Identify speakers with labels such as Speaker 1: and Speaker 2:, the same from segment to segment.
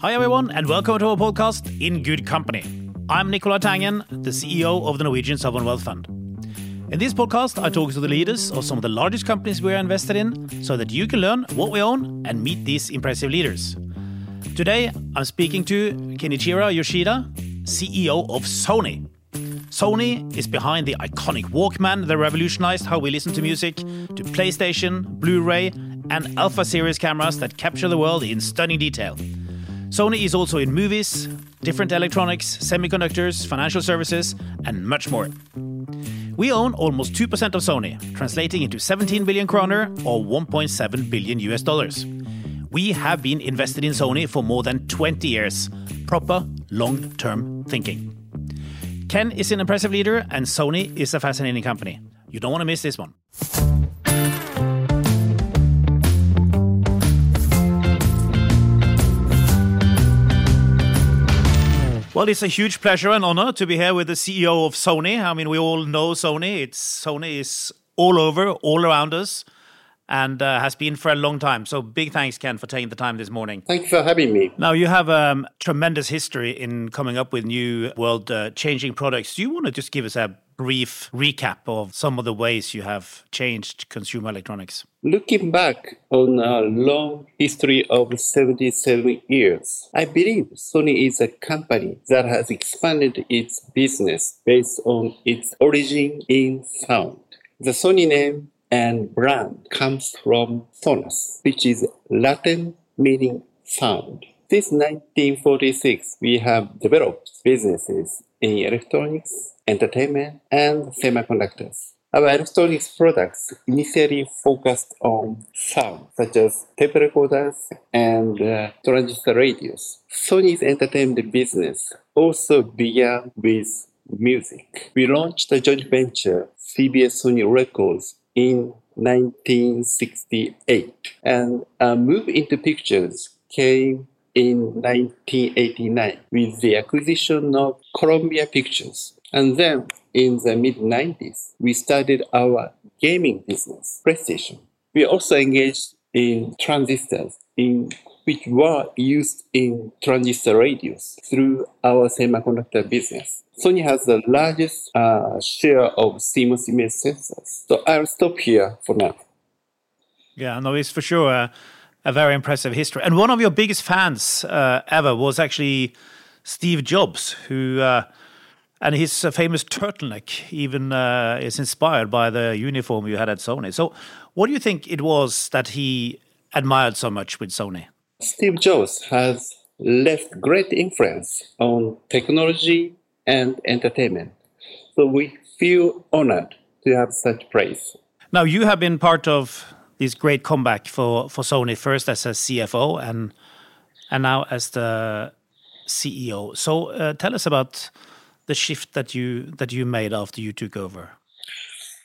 Speaker 1: Hi, everyone, and welcome to our podcast, In Good Company. I'm Nicolai Tangen, the CEO of the Norwegian Sovereign Wealth Fund. In this podcast, I talk to the leaders of some of the largest companies we are invested in so that you can learn what we own and meet these impressive leaders. Today, I'm speaking to Kenichiro Yoshida, CEO of Sony. Sony is behind the iconic Walkman that revolutionized how we listen to music, to PlayStation, Blu ray, and Alpha series cameras that capture the world in stunning detail. Sony is also in movies, different electronics, semiconductors, financial services, and much more. We own almost 2% of Sony, translating into 17 billion kroner or 1.7 billion US dollars. We have been invested in Sony for more than 20 years. Proper long term thinking. Ken is an impressive leader, and Sony is a fascinating company. You don't want to miss this one. Well, it's a huge pleasure and honor to be here with the CEO of Sony. I mean, we all know Sony. It's Sony is all over, all around us, and uh, has been for a long time. So, big thanks, Ken, for taking the time this morning.
Speaker 2: Thank you for having me.
Speaker 1: Now, you have a um, tremendous history in coming up with new world-changing uh, products. Do you want to just give us a brief recap of some of the ways you have changed consumer electronics?
Speaker 2: Looking back on a long history of 77 years, I believe Sony is a company that has expanded its business based on its origin in sound. The Sony name and brand comes from sonus, which is Latin meaning sound. Since 1946, we have developed businesses in electronics, entertainment, and semiconductors. Our electronics products initially focused on sound, such as tape recorders and uh, transistor radios. Sony's entertainment business also began with music. We launched a joint venture, CBS Sony Records, in 1968, and a move into pictures came in 1989 with the acquisition of Columbia Pictures. And then in the mid 90s, we started our gaming business, PlayStation. We also engaged in transistors, in which were used in transistor radios through our semiconductor business. Sony has the largest uh, share of CMOS image sensors. So I'll stop here for now.
Speaker 1: Yeah, no, it's for sure a, a very impressive history. And one of your biggest fans uh, ever was actually Steve Jobs, who uh, and his famous turtleneck even uh, is inspired by the uniform you had at Sony. So, what do you think it was that he admired so much with Sony?
Speaker 2: Steve Jobs has left great influence on technology and entertainment. So we feel honored to have such praise.
Speaker 1: Now, you have been part of this great comeback for, for Sony, first as a CFO and and now as the CEO. So uh, tell us about the shift that you that you made after you took over?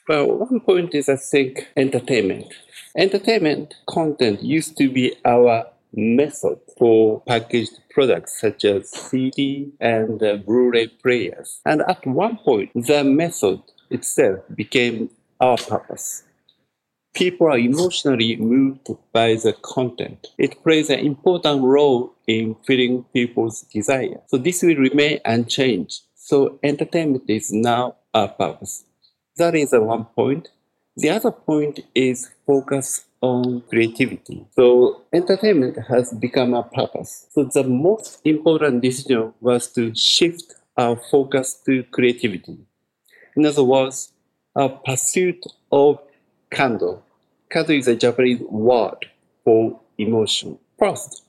Speaker 2: Well, one point is I think entertainment. Entertainment content used to be our method for packaged products such as CD and uh, Blu-ray players. And at one point, the method itself became our purpose. People are emotionally moved by the content. It plays an important role in filling people's desire. So this will remain unchanged. So entertainment is now our purpose. That is a one point. The other point is focus on creativity. So entertainment has become a purpose. So the most important decision was to shift our focus to creativity. In other words, a pursuit of kando. Kando is a Japanese word for emotion. First,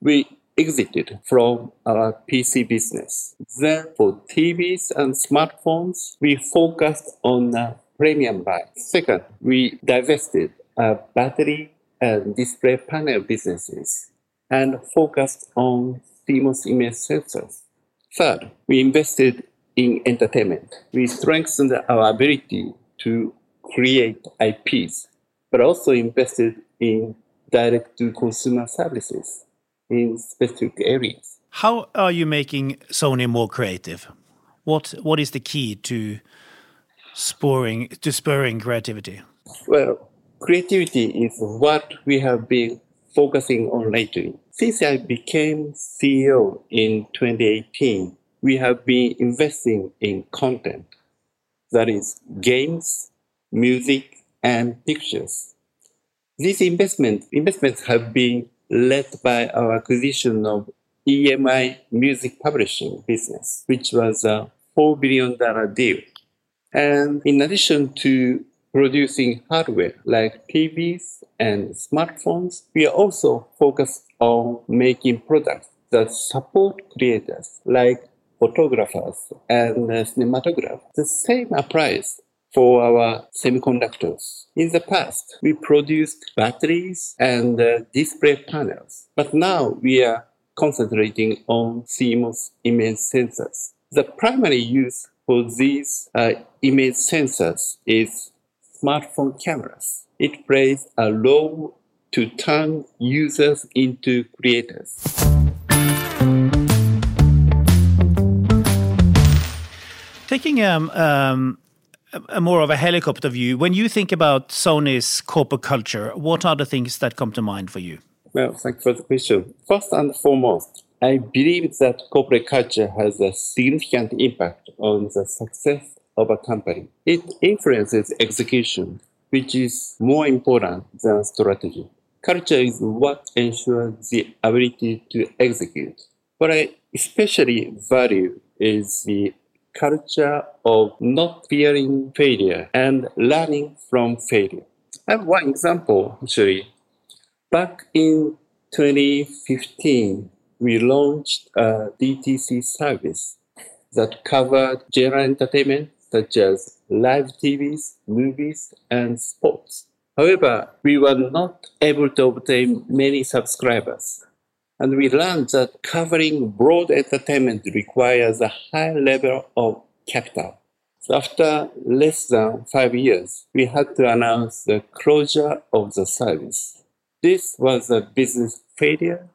Speaker 2: we exited from our PC business. Then for TVs and smartphones, we focused on premium buy. Second, we divested battery and display panel businesses and focused on CMOS image sensors. Third, we invested in entertainment. We strengthened our ability to create IPs, but also invested in direct to consumer services in specific areas.
Speaker 1: How are you making Sony more creative? What what is the key to spurring to spurring creativity?
Speaker 2: Well, creativity is what we have been focusing on lately. Since I became CEO in 2018, we have been investing in content that is games, music, and pictures. These investments, investments have been led by our acquisition of EMI Music Publishing business, which was a $4 billion deal. And in addition to producing hardware like TVs and smartphones, we are also focused on making products that support creators like photographers and cinematographers. The same applies for our semiconductors. In the past, we produced batteries and uh, display panels, but now we are concentrating on CMOS image sensors. The primary use for these uh, image sensors is smartphone cameras. It plays a role to turn users into creators.
Speaker 1: Taking um, um, a more of a helicopter view, when you think about Sony's corporate culture, what are the things that come to mind for you?
Speaker 2: Well, thank you for the question. First and foremost, I believe that corporate culture has a significant impact on the success of a company. It influences execution, which is more important than strategy. Culture is what ensures the ability to execute. What I especially value is the culture of not fearing failure and learning from failure. I have one example, actually. Back in 2015, we launched a DTC service that covered general entertainment such as live TVs, movies, and sports. However, we were not able to obtain many subscribers. And we learned that covering broad entertainment requires a high level of capital. So after less than five years, we had to announce the closure of the service. This was a business failure.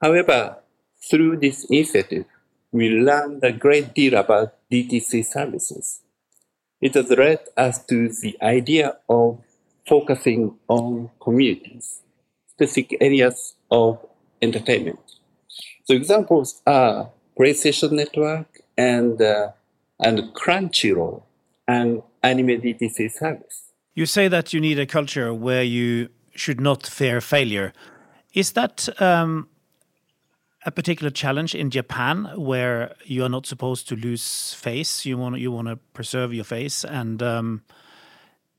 Speaker 2: However, through this initiative, we learned a great deal about DTC services. It has led us to the idea of focusing on communities, specific areas of entertainment. So examples are PlayStation Network and uh, and Crunchyroll and Anime DTC service.
Speaker 1: You say that you need a culture where you should not fear failure. Is that um, a particular challenge in Japan where you are not supposed to lose face? You want you want to preserve your face, and um,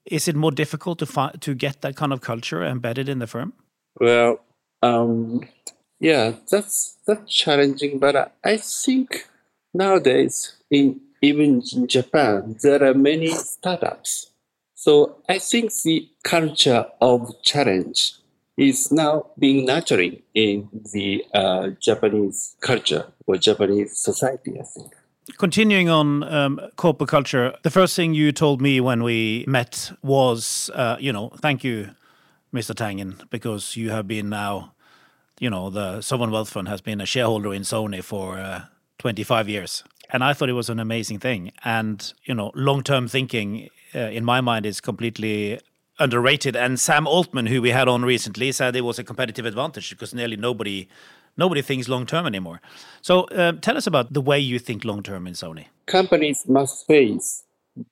Speaker 1: is it more difficult to to get that kind of culture embedded in the firm?
Speaker 2: Well, um, yeah, that's that's challenging, but I, I think nowadays in even in Japan there are many startups. So I think the culture of challenge is now being nurturing in the uh, Japanese culture or Japanese society, I think.
Speaker 1: Continuing on um, corporate culture, the first thing you told me when we met was, uh, you know, thank you, Mr. Tangen, because you have been now, you know, the Sovereign Wealth Fund has been a shareholder in Sony for uh, 25 years. And I thought it was an amazing thing. And, you know, long term thinking, uh, in my mind, is completely underrated. And Sam Altman, who we had on recently, said it was a competitive advantage because nearly nobody nobody thinks long term anymore. So uh, tell us about the way you think long term in Sony.
Speaker 2: Companies must face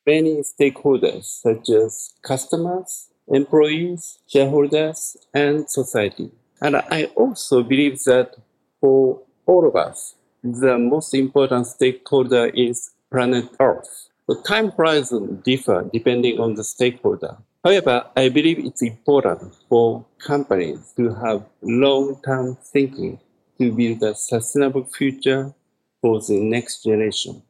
Speaker 2: many stakeholders such as customers, employees, shareholders, and society. And I also believe that for all of us, the most important stakeholder is planet Earth. The time horizon differ depending on the stakeholder. However, I believe it's important for companies to have long-term thinking to build a sustainable future for the next generation.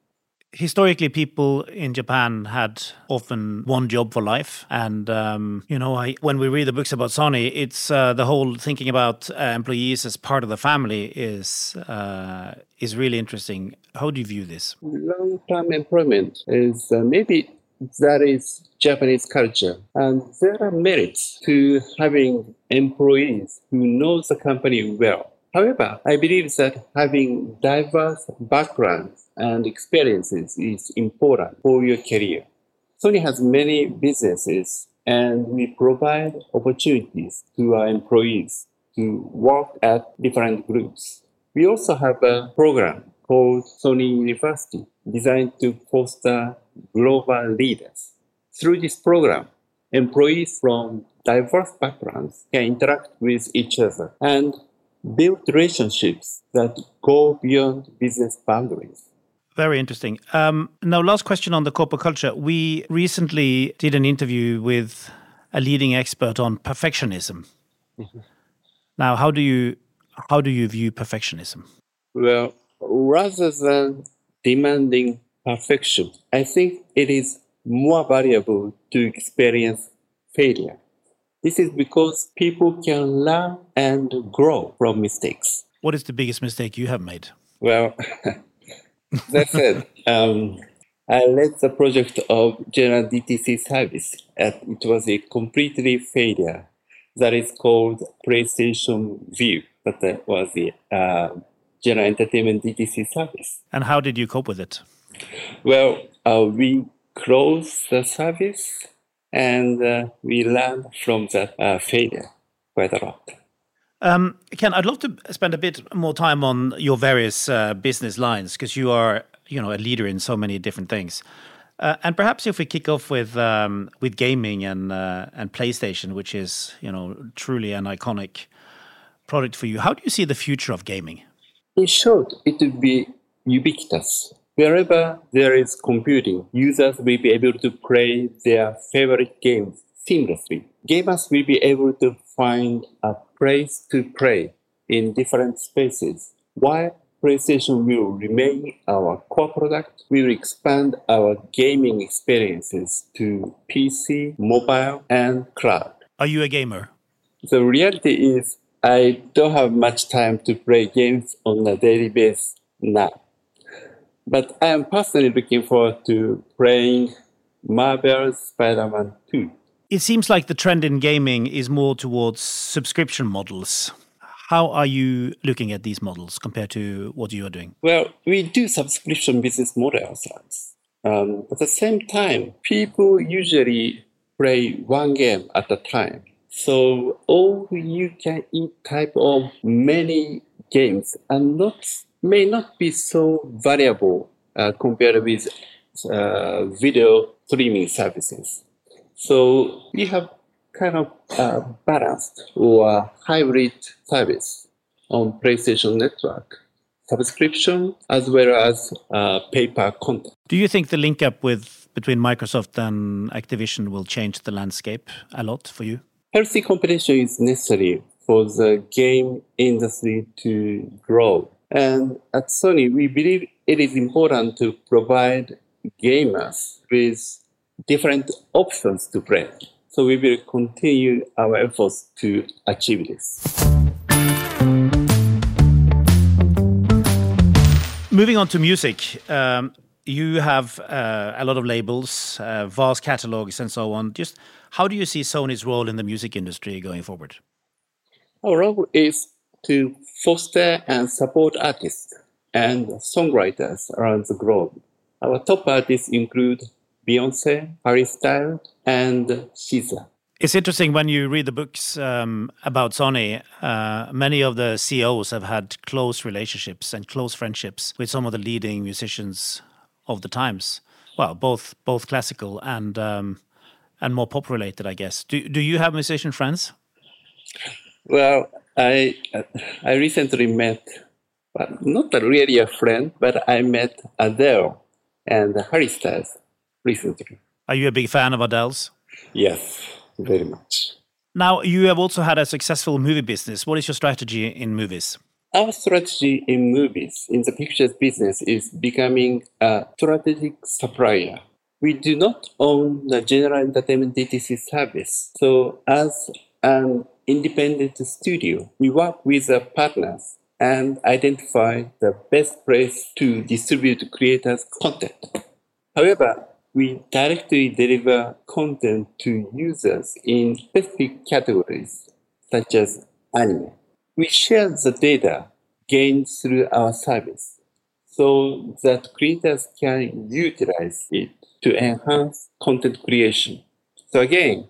Speaker 1: Historically people in japan had often one job for life. And um, you know I, when we read the books about sony it's uh, the whole thinking about uh, employees as part of the family is uh, is really interesting. How do you view this?
Speaker 2: Long-term employment is uh, maybe that is Japanese culture. And there are merits to having employees who knows the company well. However, I believe that having diverse backgrounds and experiences is important for your career. Sony has many businesses and we provide opportunities to our employees to work at different groups. We also have a program called Sony University designed to foster global leaders. Through this program, employees from diverse backgrounds can interact with each other and build relationships that go beyond business boundaries.
Speaker 1: Very interesting. Um, now, last question on the corporate culture. We recently did an interview with a leading expert on perfectionism. Mm-hmm. Now, how do you how do you view perfectionism?
Speaker 2: Well, rather than demanding perfection, I think it is more valuable to experience failure. This is because people can learn and grow from mistakes.
Speaker 1: What is the biggest mistake you have made?
Speaker 2: Well, that said, um, I led the project of General DTC service. And it was a completely failure. That is called PlayStation Vue. That was the uh, General Entertainment DTC service.
Speaker 1: And how did you cope with it?
Speaker 2: Well, uh, we closed the service and uh, we learned from that uh, failure quite a lot.
Speaker 1: Um, Ken, I'd love to spend a bit more time on your various uh, business lines because you are, you know, a leader in so many different things. Uh, and perhaps if we kick off with um, with gaming and uh, and PlayStation, which is you know truly an iconic product for you, how do you see the future of gaming?
Speaker 2: In short, it will be ubiquitous. Wherever there is computing, users will be able to play their favorite games seamlessly. Gamers will be able to find a place to play in different spaces. While PlayStation will remain our core product, we will expand our gaming experiences to PC, mobile, and cloud.
Speaker 1: Are you a gamer?
Speaker 2: The reality is, I don't have much time to play games on a daily basis now. But I am personally looking forward to playing Marvel's Spider Man 2.
Speaker 1: It seems like the trend in gaming is more towards subscription models. How are you looking at these models compared to what you are doing?
Speaker 2: Well, we do subscription business model ourselves. Um, at the same time, people usually play one game at a time. So all you can eat type of many games are not may not be so valuable uh, compared with uh, video streaming services. So we have kind of uh, balanced or hybrid service on PlayStation Network subscription as well as uh, paper content.
Speaker 1: Do you think the link up with between Microsoft and Activision will change the landscape a lot for you?
Speaker 2: Healthy competition is necessary for the game industry to grow and at Sony, we believe it is important to provide gamers with different options to play. So we will continue our efforts to achieve this.
Speaker 1: Moving on to music, um, you have uh, a lot of labels, uh, vast catalogs, and so on. Just how do you see Sony's role in the music industry going forward?
Speaker 2: Our role is to foster and support artists and songwriters around the globe. Our top artists include Beyonce, Harry Styles, and SZA.
Speaker 1: It's interesting when you read the books um, about Sony. Uh, many of the CEOs have had close relationships and close friendships with some of the leading musicians of the times. Well, both both classical and um, and more pop related, I guess. Do do you have musician friends?
Speaker 2: Well, I I recently met, but not really a friend, but I met Adele and Harry Styles recently.
Speaker 1: Are you a big fan of Adele's?
Speaker 2: Yes, very much.
Speaker 1: Now, you have also had a successful movie business. What is your strategy in movies?
Speaker 2: Our strategy in movies, in the pictures business, is becoming a strategic supplier. We do not own the general entertainment DTC service. So, as an independent studio. We work with the partners and identify the best place to distribute creators' content. However, we directly deliver content to users in specific categories, such as anime. We share the data gained through our service so that creators can utilize it to enhance content creation. So again,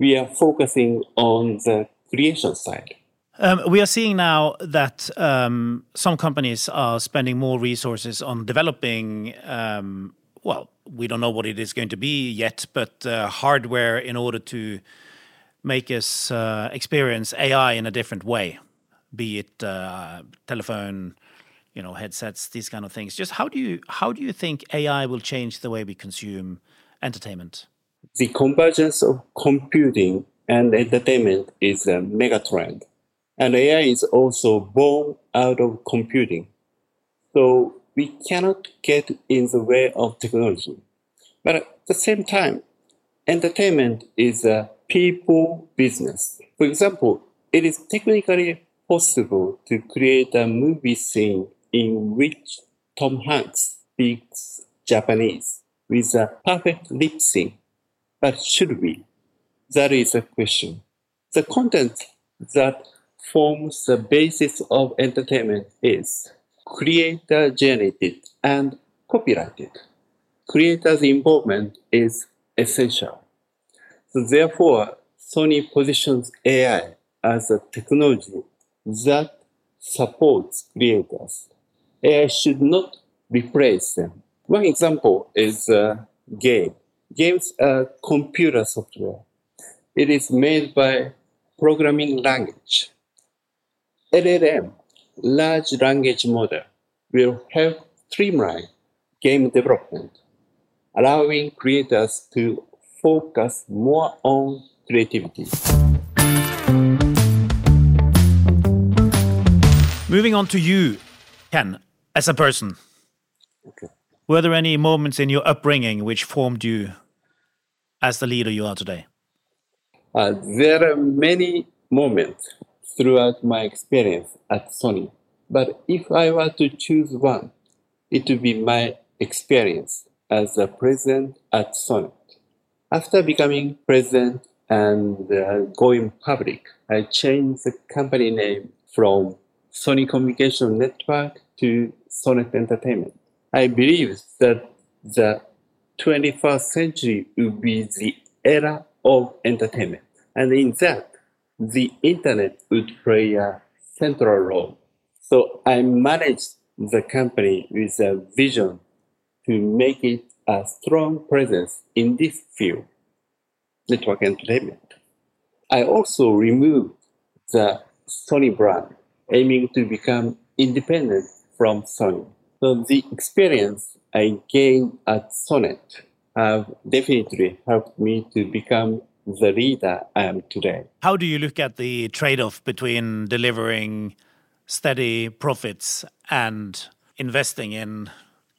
Speaker 2: we are focusing on the creation side.
Speaker 1: Um, we are seeing now that um, some companies are spending more resources on developing, um, well, we don't know what it is going to be yet, but uh, hardware in order to make us uh, experience AI in a different way, be it uh, telephone, you know, headsets, these kind of things. Just how do you how do you think AI will change the way we consume entertainment?
Speaker 2: The convergence of computing and entertainment is a megatrend and AI is also born out of computing. So we cannot get in the way of technology. But at the same time, entertainment is a people business. For example, it is technically possible to create a movie scene in which Tom Hanks speaks Japanese with a perfect lip sync. But should we? That is a question. The content that forms the basis of entertainment is creator generated and copyrighted. Creator's involvement is essential. So therefore, Sony positions AI as a technology that supports creators. AI should not replace them. One example is uh, a game. Games are computer software. It is made by programming language. LLM, large language model, will help streamline game development, allowing creators to focus more on creativity.
Speaker 1: Moving on to you, Ken, as a person.
Speaker 2: Okay.
Speaker 1: Were there any moments in your upbringing which formed you as the leader you are today?
Speaker 2: Uh, there are many moments throughout my experience at Sony. But if I were to choose one, it would be my experience as a president at Sony. After becoming president and uh, going public, I changed the company name from Sony Communication Network to So-net Entertainment. I believe that the 21st century will be the era of entertainment. And in that, the internet would play a central role. So I managed the company with a vision to make it a strong presence in this field, network entertainment. I also removed the Sony brand, aiming to become independent from Sony. So the experience I gained at So-net have definitely helped me to become the leader I am today.
Speaker 1: How do you look at the trade off between delivering steady profits and investing in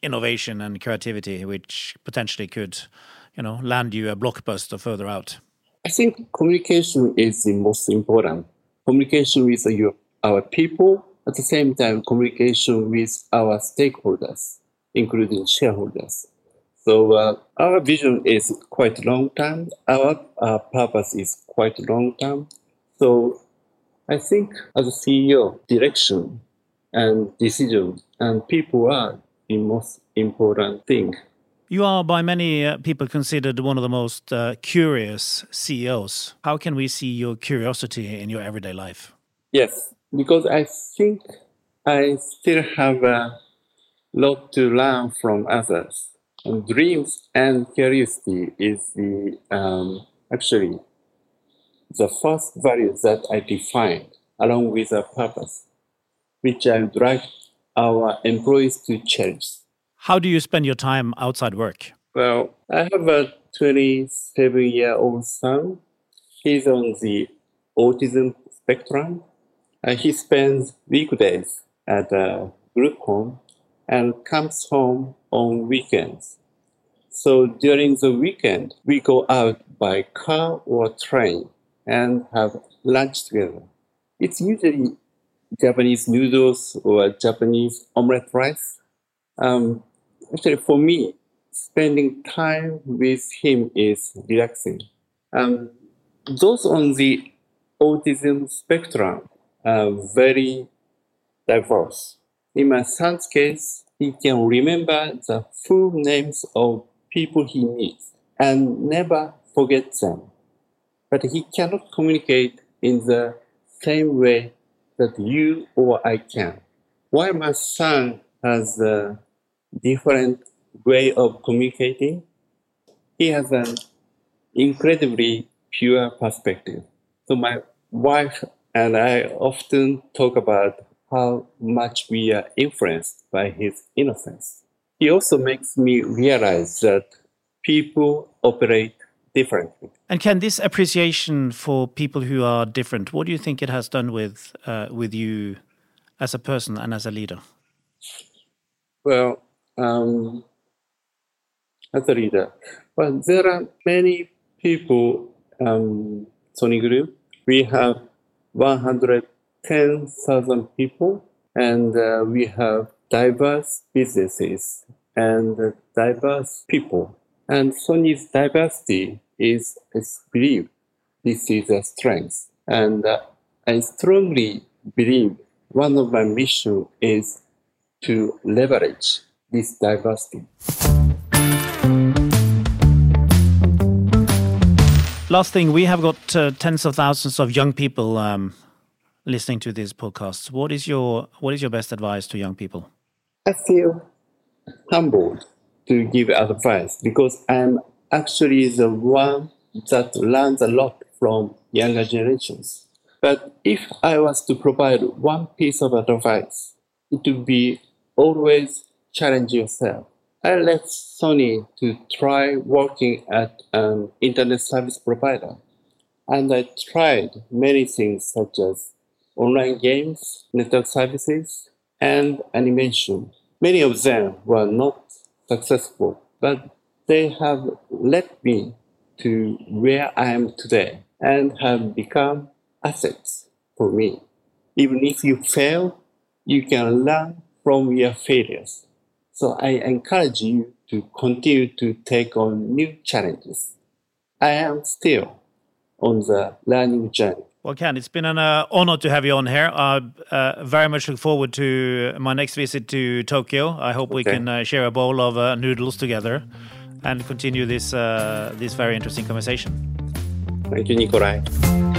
Speaker 1: innovation and creativity, which potentially could, you know, land you a blockbuster further out?
Speaker 2: I think communication is the most important. Communication with your, our people, at the same time, communication with our stakeholders, including shareholders. So uh, our vision is quite long term. Our uh, purpose is quite long term. So I think as a CEO, direction and decision and people are the most important thing.
Speaker 1: You are by many uh, people considered one of the most uh, curious CEOs. How can we see your curiosity in your everyday life?
Speaker 2: Yes, because I think I still have a lot to learn from others and dreams and curiosity is the um, actually the first value that I defined along with a purpose, which I would like our employees to cherish.
Speaker 1: How do you spend your time outside work?
Speaker 2: Well, I have a 27 year old son. He's on the autism spectrum. Uh, he spends weekdays at a group home and comes home on weekends. So during the weekend, we go out by car or train and have lunch together. It's usually Japanese noodles or Japanese omelette rice. Um, actually, for me, spending time with him is relaxing. Um, those on the autism spectrum are very diverse. In my son's case, he can remember the full names of people he meets and never forget them. But he cannot communicate in the same way that you or I can. Why my son has a different way of communicating? He has an incredibly pure perspective. So my wife and I often talk about how much we are influenced by his innocence. He also makes me realize that people operate differently.
Speaker 1: And can this appreciation for people who are different, what do you think it has done with uh, with you as a person and as a leader?
Speaker 2: Well, um, as a leader, well, there are many people. Um, Sony Group, we have 110,000 people, and uh, we have diverse businesses and diverse people. And Sony's diversity is, is believed this is a strength. And uh, I strongly believe one of my mission is to leverage this diversity.
Speaker 1: Last thing, we have got uh, tens of thousands of young people um, listening to these podcasts, What is your what is your best advice to young people?
Speaker 2: I feel humbled to give advice because I'm actually the one that learns a lot from younger generations. But if I was to provide one piece of advice, it would be always challenge yourself. I left Sony to try working at an internet service provider. And I tried many things such as online games, network services, and animation. Many of them were not successful, but they have led me to where I am today and have become assets for me. Even if you fail, you can learn from your failures. So I encourage you to continue to take on new challenges. I am still on the learning journey.
Speaker 1: Well, Ken, it's been an uh, honor to have you on here. I uh, very much look forward to my next visit to Tokyo. I hope okay. we can uh, share a bowl of uh, noodles together and continue this uh, this very interesting conversation.
Speaker 2: Thank you, Nicolai.